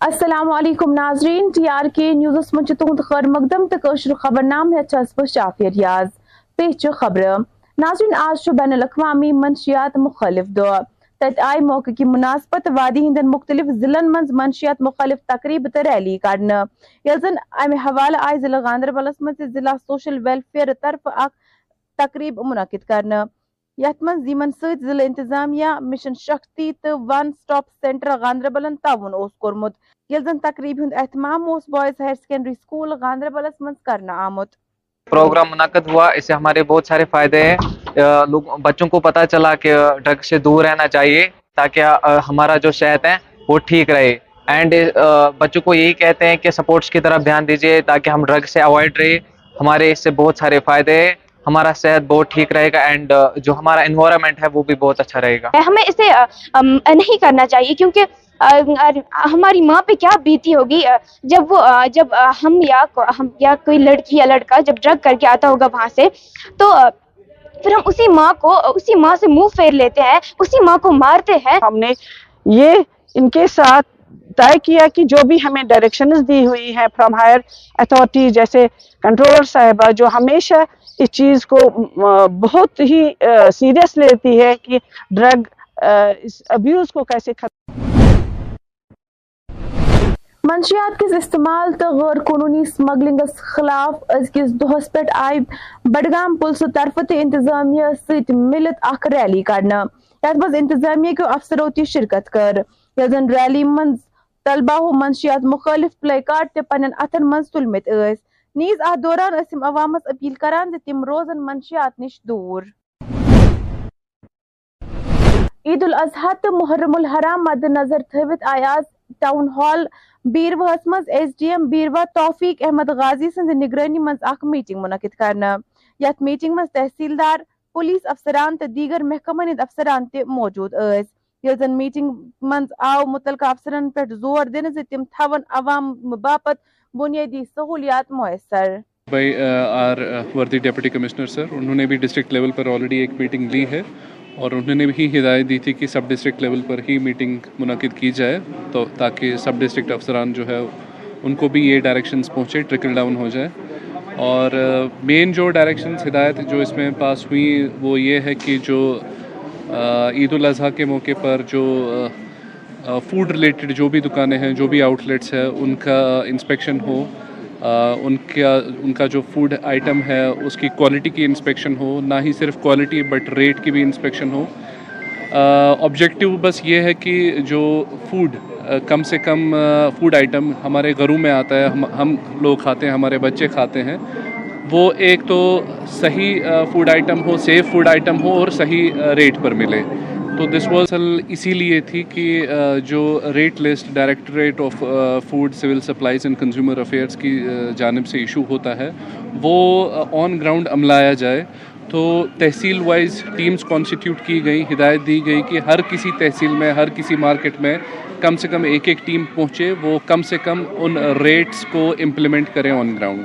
السلام علیکم ناظرین، ٹی آر کے نیوزس من تہد خیر مقدم تو قشر خبر نام ہس بہ شافیہ ریاض پیش خبر۔ ناظرین آج بین الاقوامی منشیات مخالف دہ تت آئی موقع کی مناسبت وادی ہندن مختلف ضلع من منشیات مخالف تقریب تو ریلی کڑنے یل زن امہ حوالہ آئی ضلع گاندربلس من ضلع سوشل ویلفیئر طرف اخ تقریب منعقد کرنے یت من یمن ست ضلع انتظامیہ، مشن شکتی تو ون سٹاپ سینٹر گاندربلن تعاون اس کورمت یل زن تقریب ہند اہتمام اس بوائز ہائر سیکنڈری سکول گاندربلس من کرنا آمت۔ پروگرام منعقد ہوا، اس سے ہمارے بہت سارے فائدے ہیں۔ لوگ، بچوں کو پتہ چلا کہ ڈرگ سے دور رہنا چاہیے تاکہ ہمارا جو صحت ہے وہ ٹھیک رہے۔ اینڈ بچوں کو یہی کہتے ہیں کہ سپورٹس کی طرف دھیان دیجیے تاکہ ہم ڈرگ سے اوائڈ رہے۔ ہمارے اس سے بہت سارے فائدے ہیں۔ ہمارا صحت بہت ٹھیک رہے گا اینڈ جو ہمارا انوائرمنٹ ہے وہ بھی بہت اچھا رہے گا۔ ہمیں اسے نہیں کرنا چاہیے کیونکہ ہماری ماں پہ کیا بیتی ہوگی؟ جب وہ جب ہم یا ہم یا کوئی لڑکی یا لڑکا جب ڈرگ کر کے آتا ہوگا وہاں سے تو پھر ہم اسی ماں کو اسی ماں سے منہ پھیر لیتے ہیں اسی ماں کو مارتے ہیں۔ ہم نے یہ ان کے ساتھ طے کیا کہ جو بھی ہمیں ڈائریکشنز دی ہوئی ہیں فرام ہائر اتھارٹی جیسے کنٹرولر صاحبہ، جو ہمیشہ اس چیز کو بہت ہی سیریس لیتی ہے کہ ڈرگ اس ابیوز کو کیسے ختم منشیات کس استعمال تو غیر قانونی سمگلنگس خلاف ازکس دہس پہ آئی بڈگام پولیس طرف انتظامیہ ست ملت اخ ریلی کڑنا یتھ مز انتظامیہ کے افسرو تہ شرکت کر۔ یل زن ریلی من طلبہ منشیات مخالف پلے کارڈ تہ پنن اتھن من تلمت اس نیز ات دوران اسم عوامس اپیل کران زِ تم روزن منشیات نش دور۔ عید الاضحیٰ تو محرم الحرام مد نظر تھوت آئی آز ٹاؤن ہال بیروہس مز ایس ڈی ایم بیروا توفیق احمد غازی سند نگرانی مز اخ میٹنگ منعقد کرنا یت میٹنگ مز تحصیلدار، پولیس افسران تو دیگر محکمن ہند افسران تہ موجود اس یل زن میٹنگ مز آو متعلقہ افسران پہ زور دن زِ تم تھون عوام باپت بنیادی سہولیات میسر بائی آر وردی ڈپٹی کمشنر سر، انہوں نے بھی ڈسٹرکٹ لیول پر آلریڈی ایک میٹنگ لی ہے اور انہوں نے بھی ہدایت دی تھی کہ سب ڈسٹرکٹ لیول پر ہی میٹنگ منعقد کی جائے تو تاکہ سب ڈسٹرکٹ افسران جو ہے ان کو بھی یہ ڈائریکشنز پہنچے ٹرکل ڈاؤن ہو جائے۔ اور مین جو ڈائریکشنز ہدایت جو اس میں پاس ہوئی وہ یہ ہے کہ جو عید الاضحیٰ کے موقع پر جو فوڈ ریلیٹڈ جو بھی دکانیں ہیں، جو بھی آؤٹ لیٹس ہیں، ان کا انسپیکشن ہو ان کا ان کا جو فوڈ آئٹم ہے، اس کی کوالٹی کی انسپیکشن ہو، نہ ہی صرف کوالٹی بٹ ریٹ کی بھی انسپیکشن ہو۔ آبجیکٹیو بس یہ ہے کہ جو فوڈ کم سے کم فوڈ آئٹم ہمارے گھروں میں آتا ہے ہم لوگ کھاتے ہیں، ہمارے بچے کھاتے ہیں وہ ایک تو صحیح فوڈ آئٹم ہو سیف فوڈ آئٹم ہو اور صحیح ریٹ پر ملے۔ تو دس واز اسی لیے تھی کہ جو rate list directorate of food civil supplies and consumer affairs کی جانب سے ایشو ہوتا ہے، وہ آن گراؤنڈ عملایا جائے۔ تو تحصیل وائز ٹیمز کانسٹیٹیوٹ کی گئی ہدایت دی گئی کہ ہر کسی تحصیل میں، ہر کسی مارکیٹ میں کم سے کم ایک ایک ٹیم پہنچے، وہ کم سے کم ان ریٹس کو امپلیمنٹ کریں آن گراؤنڈ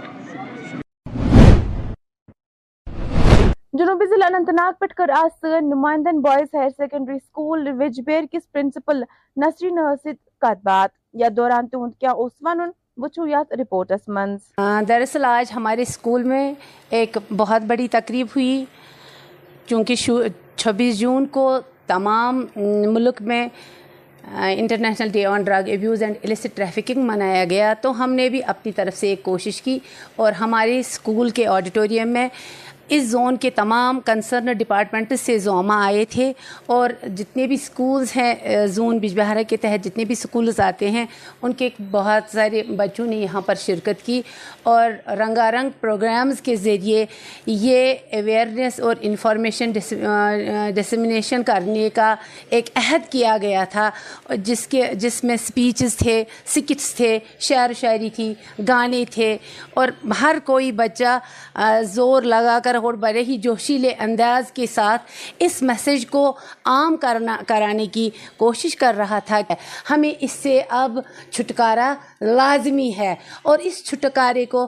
جنوبی ضلع اننت ناگ پہ کر آج سن نمائندن بوائز ہائر سیکنڈری سکول وجبیر کس پرنسپل نسرین ست کت بات۔ یا دوران تہد کیا اس ون وچھو یت رپورٹس من دراصل آج ہمارے اسکول میں ایک بہت بڑی تقریب ہوئی۔ چونکہ چھبیس جون کو تمام ملک میں international day on drug abuse and illicit trafficking منایا گیا۔ تو ہم نے بھی اپنی طرف سے ایک کوشش کی اور ہمارے اسکول کے آڈیٹوریم میں اس زون کے تمام کنسرن ڈپارٹمنٹ سے زوما آئے تھے اور جتنے بھی سکولز ہیں زون بج بہارا کے تحت جتنے بھی سکولز آتے ہیں، ان کے بہت سارے بچوں نے یہاں پر شرکت کی اور رنگا رنگ پروگرامز کے ذریعے یہ اویئرنیس اور انفارمیشن ڈسمنیشن کرنے کا ایک عہد کیا گیا تھا، جس کے، جس میں سپیچز تھے، سکٹس تھے، شعر و شاعری تھی گانے تھے اور ہر کوئی بچہ زور لگا کر اور بڑے ہی جوشیل انداز کے ساتھ اس میسج کو عام کرنا کرانے کی کوشش کر رہا تھا ہمیں اس سے اب چھٹکارا لازمی ہے اور اس چھٹکارے کو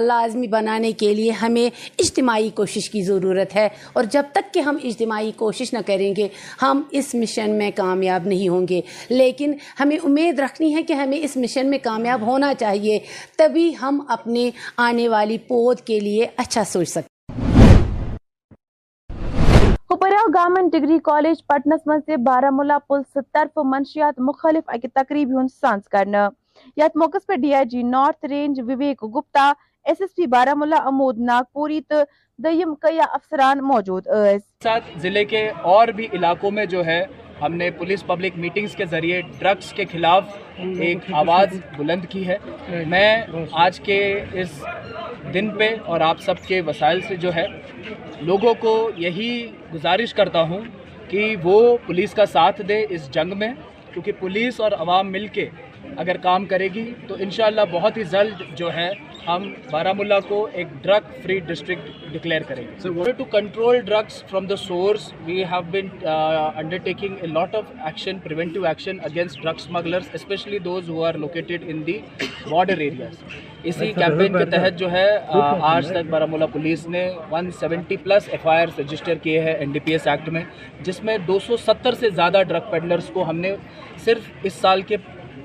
لازمی بنانے کے لیے ہمیں اجتماعی کوشش کی ضرورت ہے اور جب تک کہ ہم اجتماعی کوشش نہ کریں گے، ہم اس مشن میں کامیاب نہیں ہوں گے۔ لیکن ہمیں امید رکھنی ہے کہ ہمیں اس مشن میں کامیاب ہونا چاہیے، تبھی ہم اپنے آنے والی پود کے لیے اچھا سوچ سکتے کپوارہ گورنمنٹ ڈگری کالج پٹنس مز بارہمولہ پولیس طرف منشیات مخالف اکہ تقریب ہند سانس کرنا۔ یت موقع پہ D I G north range Vivek Gupta, S S P Baramulla Amod Nagpure تو دیم کئی افسران موجود ساتھ ضلع کے اور بھی علاقوں میں جو ہے، ہم نے پولیس پبلک میٹنگز کے ذریعے ڈرگس کے خلاف ایک آواز بلند کی ہے۔ میں آج کے اس دن پہ اور آپ سب کے وسائل سے جو ہے لوگوں کو یہی گزارش کرتا ہوں کہ وہ پولیس کا ساتھ دے اس جنگ میں، کیونکہ پولیس اور عوام مل کے اگر کام کرے گی تو انشاءاللہ بہت ہی جلد جو ہے ہم بارامولہ کو ایک ڈرگ فری ڈسٹرکٹ ڈکلیئر کریں گے۔ To control drugs from the source we have been undertaking a lot of action preventive action against drug smugglers especially those who are located in the border areas اسی campaign کے تحت جو ہے آج تک Baramulla police نے one seventy plus F I R register کیے ہیں N D P S Act میں جس میں دو سو ستر سے زیادہ ڈرگ پیڈلرس کو ہم نے صرف اس سال کے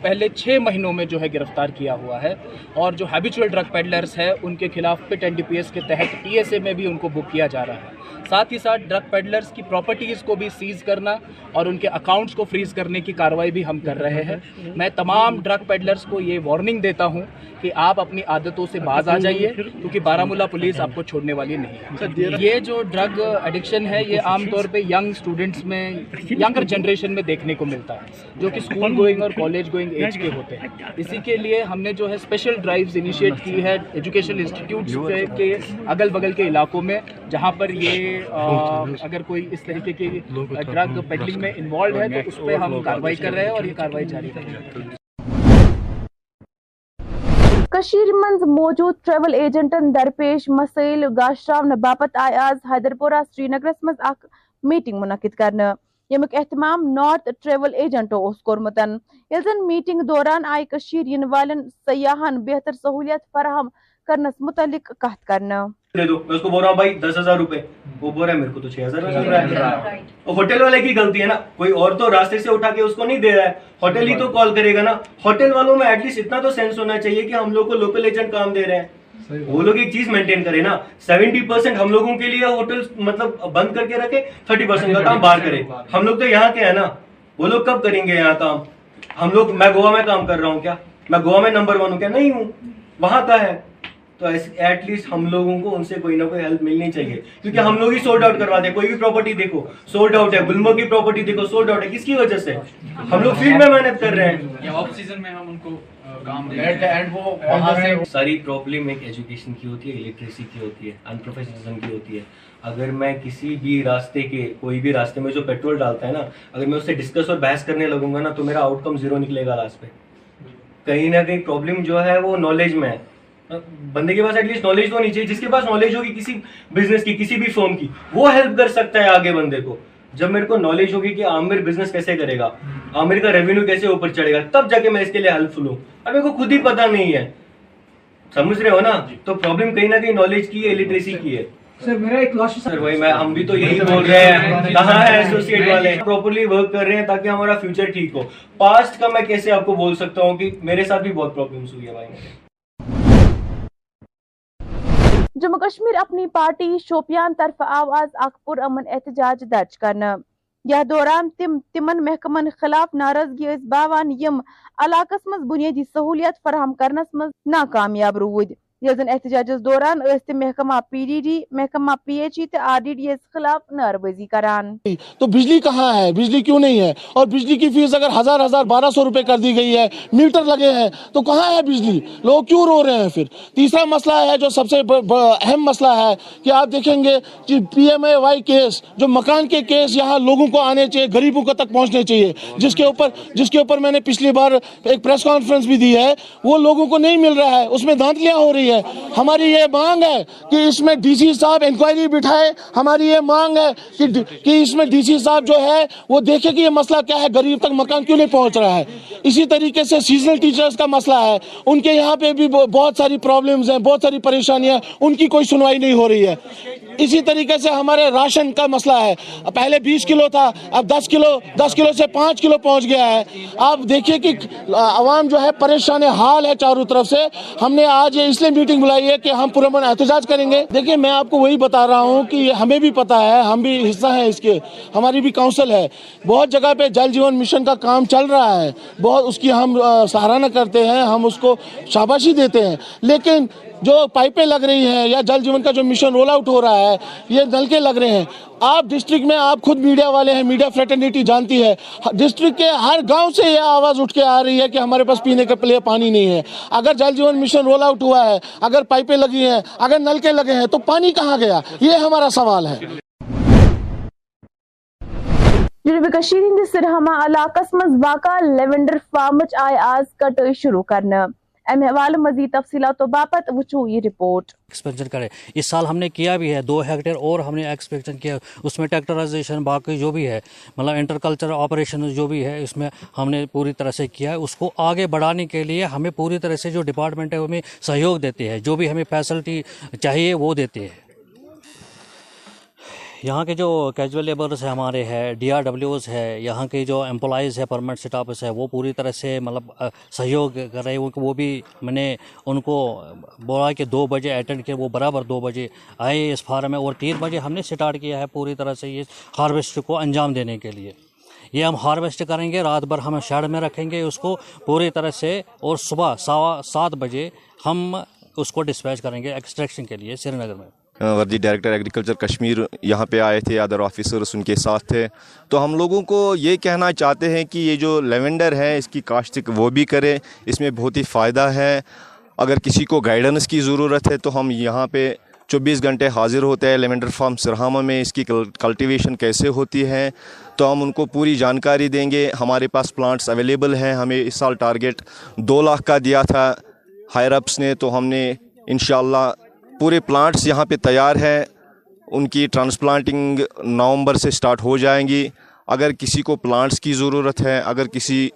پہلے چھ مہینوں میں جو ہے گرفتار کیا ہوا ہے اور جو ہیبیچول ڈرگ پیڈلرز ہے ان کے خلاف PIT N D P S کے تحت پی ایس اے میں بھی ان کو بک کیا جا رہا ہے۔ ساتھ ہی ساتھ ڈرگ پیڈلرز کی پراپرٹیز کو بھی سیز کرنا اور ان کے اکاؤنٹس کو فریز کرنے کی کارروائی بھی ہم کر رہے ہیں۔ میں تمام ڈرگ پیڈلرز کو یہ وارننگ دیتا ہوں کہ آپ اپنی عادتوں سے باز آ جائیے کیونکہ بارہ پولیس آپ کو چھوڑنے والی نہیں یہ جو ڈرگ ایڈکشن ہے یہ عام طور پہ ینگ اسٹوڈنٹس میں ینگر جنریشن میں دیکھنے کو ملتا ہے جو کہ اسکول گوئنگ اور کالج گوئنگ ایج کے ہوتے ہیں۔ اسی کے لیے ہم نے جو ہے اسپیشل ڈرائیوز انیشیٹ کی ہے ایجوکیشن انسٹیٹیوٹس کے اگل بگل کے علاقوں میں جہاں پر یہ اگر کوئی اس طریقے کی ڈرگ پیڈلنگ میں انوالوڈ ہے تو اس پہ ہم کاروائی کر رہے ہیں اور یہ کاروائی جاری ہے کشیر منز موجود ٹریول ایجنٹن درپیش مسائل گاشراون باپت آئے آز حیدرپورہ سری نگرس مز اک میٹنگ منعقد کرنے یمک احتمام نارتھ ٹریول ایجنٹو اس کورمت یل میٹنگ دوران آئی کشیر ین والن سیاحن بہتر سہولیت فراہم کرنس متعلق کت کرنے دے دو۔ میں اس کو بول رہا ہوں بھائی دس ہزار روپے۔ وہ بول رہا ہے میرے کو تو چھ ہزار اور ہوٹل والے کی غلطی ہے نا۔ کوئی اور تو راستے سے اٹھا کے اس کو نہیں دے رہا ہے۔ ہوٹل ہی تو کال کرے گا نا۔ ہوٹل والوں میں ایٹ لیسٹ اتنا تو سینس ہونا چاہیے کہ ہم لوگ کو لوکل ایجنٹ کام دے رہے ہیں۔ وہ لوگ ایک چیز مینٹین کرے نا۔ سیونٹی پرسینٹ ہم لوگوں کے لیے ہوٹل مطلب بند کر کے رکھے تھرٹی پرسینٹ کا کام باہر کرے۔ ہم لوگ تو یہاں کے ہیں نا۔ وہ لوگ کب کریں گے یہاں کام؟ ہم لوگ میں گوا میں کام کر رہا ہوں کیا؟ میں گوا میں نمبر ون ہوں کیا؟ نہیں ہوں۔ وہاں کا ہے۔ تو ایٹ لیسٹ ہم لوگوں کو ان سے کوئی نہ کوئی ہیلپ ملنی چاہیے. کیونکہ ہم لوگ ہی سولڈ آؤٹ کرواتے ہیں. کوئی بھی پراپرٹی دیکھو. سولڈ آؤٹ ہے. گلمرگ کی پراپرٹی دیکھو. سولڈ آؤٹ ہے. کس کی وجہ سے؟ ہم لوگ فیلڈ میں محنت کر رہے ہیں. ساری پرابلم ایک ایجوکیشن کی ہوتی ہے الیکٹریسی کی ہوتی ہے ان کی ہوتی ہے. اگر میں کسی بھی راستے کے کوئی بھی راستے میں جو پیٹرول ڈالتا ہے نا اگر میں اسے ڈسکس اور بحث کرنے لگوں گا نا تو میرا آؤٹ کم زیرو نکلے گا لاسٹ پہ کہیں نہ کہیں پرابلم جو ہے وہ نالج میں ہے. بندے کے پاس ایٹ لیسٹ نالج تو نہیں چاہیے جس کے پاس نالج ہوگی کسی بزنس کی کسی بھی فرم کی وہ ہیلپ کر سکتا ہے آگے بندے کو۔ جب میرے کو نالج ہوگی کہ عامر بزنس کیسے کرے گا عامر کا ریونیو کیسے اوپر چڑھے گا تب جا کے میں اس کے لیے ہیلپ فل ہوں۔ اب میرے کو خود ہی پتہ نہیں ہے۔ سمجھ رہے ہو نا؟ تو پرابلم کہیں نہ کہیں نالج کی ہے لٹریسی کی ہے۔ ہم بھی تو یہی بول رہے ہیں۔ کہاں ہے ایسوسیٹ والے؟ پراپرلی ورک کر رہے ہیں تاکہ ہمارا فیوچر ٹھیک ہو۔ پاسٹ کا میں کیسے آپ کو بول سکتا ہوں کہ میرے ساتھ بھی بہت پرابلمس ہوئی ہے بھائی۔ جموں کشمیر اپنی پارٹی شوپیان طرف آواز اک پر امن احتجاج درج کرنا۔ یا دوران تم تمن محکمن خلاف ناراضگی باوان یم علاقس من بنیادی سہولیت فراہم کرنس من ناکامیاب رود۔ یس زن احتجاجس دوران تم محکمہ پی ڈی ڈی محکمہ پی ایچ ای تے آر ڈی ڈی ایس خلاف ناربزی کران۔ تو بجلی کہاں ہے؟ بجلی کیوں نہیں ہے؟ اور بجلی کی فیس اگر ہزار ہزار بارہ سو روپے کر دی گئی ہے، میٹر لگے ہیں، تو کہاں ہے بجلی؟ لوگ کیوں رو رہے ہیں پھر؟ تیسرا مسئلہ ہے جو سب سے اہم مسئلہ ہے کہ آپ دیکھیں گے G P M A Y case جو مکان کے کیس یہاں لوگوں کو آنے چاہیے، غریبوں کو تک پہنچنے چاہیے، جس کے اوپر جس کے اوپر میں نے پچھلی بار ایک پریس کانفرنس بھی دی ہے، وہ لوگوں کو نہیں مل رہا ہے، اس میں دھاندلیاں ہو رہی ہے ہے۔ ہماری یہ مانگ ہے کہ اس میں ڈی سی صاحب انکوائری بٹھائے۔ ہماری یہ مانگ ہے کہ اس میں ڈی سی صاحب جو ہے، وہ دیکھے کہ یہ مسئلہ کیا ہے، غریب تک مکان کیوں نہیں پہنچ رہا ہے؟ اسی طریقے سے سیزنل ٹیچرز کا مسئلہ ہے۔ ان کے یہاں پہ بھی بہت ساری پرابلمز ہیں، بہت ساری پریشانیاں، ان کی کوئی سنوائی نہیں ہو رہی ہے۔ اسی طریقے سے ہمارے راشن کا مسئلہ ہے۔ پہلے بیس کلو تھا، اب دس کلو دس کلو سے پانچ کلو پہنچ گیا ہے۔ آپ دیکھیے کہ عوام جو ہے پریشان حال ہے چاروں طرف سے۔ ہم نے آج اس لیے میٹنگ بلائی ہے کہ ہم پرامن احتجاج کریں گے۔ دیکھیں میں آپ کو وہی بتا رہا ہوں کہ ہمیں بھی پتا ہے، ہم بھی حصہ ہیں اس کے۔ ہماری بھی کاؤنسل ہے۔ بہت جگہ پہ جل جیون مشن کا کام چل رہا ہے۔ بہت اس کی ہم سہارانہ کرتے ہیں، ہم اس کو شاباشی دیتے ہیں۔ لیکن جو پائپیں لگ رہی ہیں یا جل جیون کا جو مشن رول آؤٹ ہو رہا ہے ہے، یہ نلکے لگ رہے ہیں۔ آپ ڈسٹرکٹ میں، آپ خود میڈیا والے ہیں، میڈیا فریٹرنیٹی جانتی ہے۔ ڈسٹرکٹ کے ہر گاؤں سے یہ آواز اٹھ کے آ رہی ہے کہ ہمارے پاس پینے کے لیے پانی نہیں ہے۔ اگر Jal Jeevan mission role out ہوا ہے، اگر پائپیں لگی ہیں، اگر نلکے لگے ہیں، تو پانی کہاں گیا؟ یہ ہمارا سوال ہے۔ جنوبی کشیر ہندس سرہما علاقہ مز واقع لیونڈر فارمچ آئے آز کٹائی شروع کرنا۔ ایم حوالے مزید تفصیلات و باپت وچو یہ رپورٹ۔ ایکسپینشن کرے۔ اس سال ہم نے کیا بھی ہے، دو ہیکٹر اور ہم نے ایکسپینشن کیا۔ اس میں ٹیکٹرائزیشن باقی جو بھی ہے مطلب انٹر کلچر آپریشن جو بھی ہے، اس میں ہم نے پوری طرح سے کیا۔ ہے اس کو آگے بڑھانے کے لیے ہمیں پوری طرح سے جو ڈپارٹمنٹ ہے ہمیں سہیوگ دیتے ہیں۔ جو بھی ہمیں فیسلٹی چاہیے، وہ دیتے ہیں۔ یہاں کے جو کیجول لیبرز ہیں ہمارے ہیں ڈی آر ڈبلیوز ہے، یہاں کے جو امپلائیز ہے پرماننٹ اسٹافس ہے وہ پوری طرح سے مطلب سہیوگ کر رہے ہیں۔ وہ بھی میں نے ان کو بولا کہ دو بجے اٹینڈ کے وہ برابر دو بجے آئے اس فارم میں اور تین بجے ہم نے اسٹارٹ کیا ہے پوری طرح سے یہ ہارویسٹ کو انجام دینے کے لیے۔ یہ ہم ہارویسٹ کریں گے، رات بھر ہم شہر میں رکھیں گے اس کو پوری طرح سے اور صبح سوا سات بجے ہم اس کو ڈسپیچ کریں گے ایکسٹریکشن کے لیے سری نگر میں۔ وردی ڈائریکٹر ایگریکلچر کشمیر یہاں پہ آئے تھے ادر آفیسرس ان کے ساتھ تھے۔ تو ہم لوگوں کو یہ کہنا چاہتے ہیں کہ یہ جو لیونڈر ہے اس کی کاشت وہ بھی کرے اس میں بہت ہی فائدہ ہے۔ اگر کسی کو گائیڈنس کی ضرورت ہے تو ہم یہاں پہ چوبیس گھنٹے حاضر ہوتے ہیں۔ لیونڈر فارم سرہامہ میں اس کی کلٹیویشن کیسے ہوتی ہے، تو ہم ان کو پوری جانکاری دیں گے۔ ہمارے پاس پلانٹس اویلیبل ہیں، ہمیں اس سال ٹارگیٹ دو لاکھ کا دیا تھا۔ ہائر اپس نے، تو ہم نے انشاءاللہ پورے پلانٹس یہاں پہ تیار ہیں، ان کی ٹرانسپلانٹنگ نومبر سے سٹارٹ ہو جائیں گی۔ اگر کسی کو پلانٹس کی ضرورت ہے، اگر کسی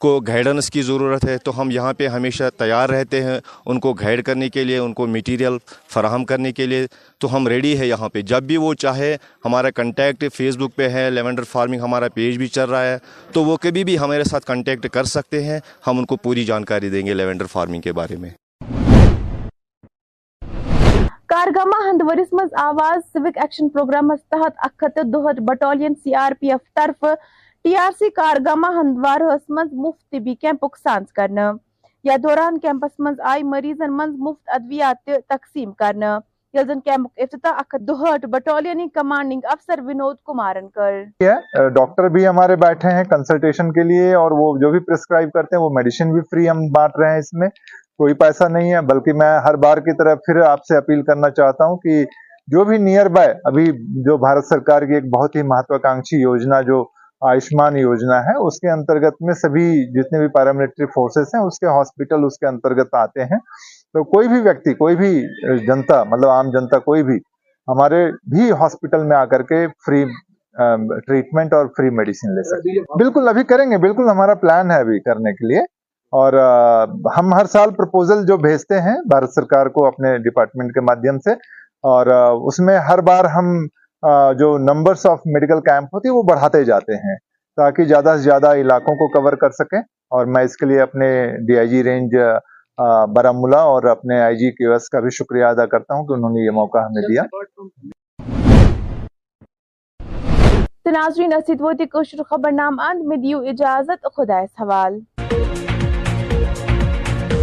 کو گائیڈنس کی ضرورت ہے، تو ہم یہاں پہ ہمیشہ تیار رہتے ہیں۔ ان کو گائیڈ کرنے کے لیے، ان کو میٹیریل فراہم کرنے کے لیے تو ہم ریڈی ہے یہاں پہ۔ جب بھی وہ چاہے، ہمارا کنٹیکٹ فیس بک پہ ہے، لیونڈر فارمنگ ہمارا پیج بھی چل رہا ہے۔ تو وہ کبھی بھی ہمارے ساتھ کنٹیکٹ کر سکتے ہیں، ہم ان کو پوری جانکاری دیں گے لیونڈر فارمنگ کے بارے میں۔ کارگما ہندورس مز آواز سوک ایکشن پروگرامس تحت اکھت دہر battalion C R P F طرف ٹی آر سی کارگما ہندوارہس مز مفت طبی کیمپک سانس کرنا یا دوران کیمپس مز آئی مریضن مز مفت ادویات تقسیم کرنا یلزن کیمپک افتتاح اکھت دہٹ بٹالینی کمانڈنگ افسر ونود کمارن کر۔ ڈاکٹر بھی ہمارے بیٹھے ہیں کنسلٹیشن کے لیے اور وہ جو بھی پرسکرائب کرتے ہیں وہ میڈیشن بھی فری ہم بانٹ رہے ہیں اس میں۔ کوئی پیسہ نہیں ہے بلکہ میں ہر بار کی طرح پھر آپ سے اپیل کرنا چاہتا ہوں کہ جو بھی نیئر بائی ابھی جو بھارت سرکار کی ایک بہت ہی مہتوکانکشی یوجنا جو آیوشمان یوجنا ہے اس کے انترگت میں سبھی جتنے بھی پیراملٹری فورسز ہیں اس کے ہاسپٹل اس کے انترگت آتے ہیں۔ تو کوئی بھی ویکتی کوئی بھی جنتا مطلب عام جنتا کوئی بھی ہمارے بھی ہاسپٹل میں آ کر کے فری ٹریٹمنٹ اور فری میڈیسن لے سکتے بالکل ابھی کریں گے بالکل ہمارا پلان ہے ابھی کرنے کے لیے۔ اور ہم ہر سال پرپوزل جو بھیجتے ہیں بھارت سرکار کو اپنے ڈپارٹمنٹ کے مادھیم سے اور اس میں ہر بار ہم جو نمبرس آف میڈیکل کیمپ ہوتی ہے وہ بڑھاتے جاتے ہیں تاکہ زیادہ سے زیادہ علاقوں کو کور کر سکیں۔ اور میں اس کے لیے اپنے D I G range Baramulla اور اپنے آئی جی کیو ایس کا بھی شکریہ ادا کرتا ہوں کہ انہوں نے یہ موقع ہمیں دیا۔ تو ناظرین اسید وہ تی خبر نام اند میں دیو اجازت خدا سوال۔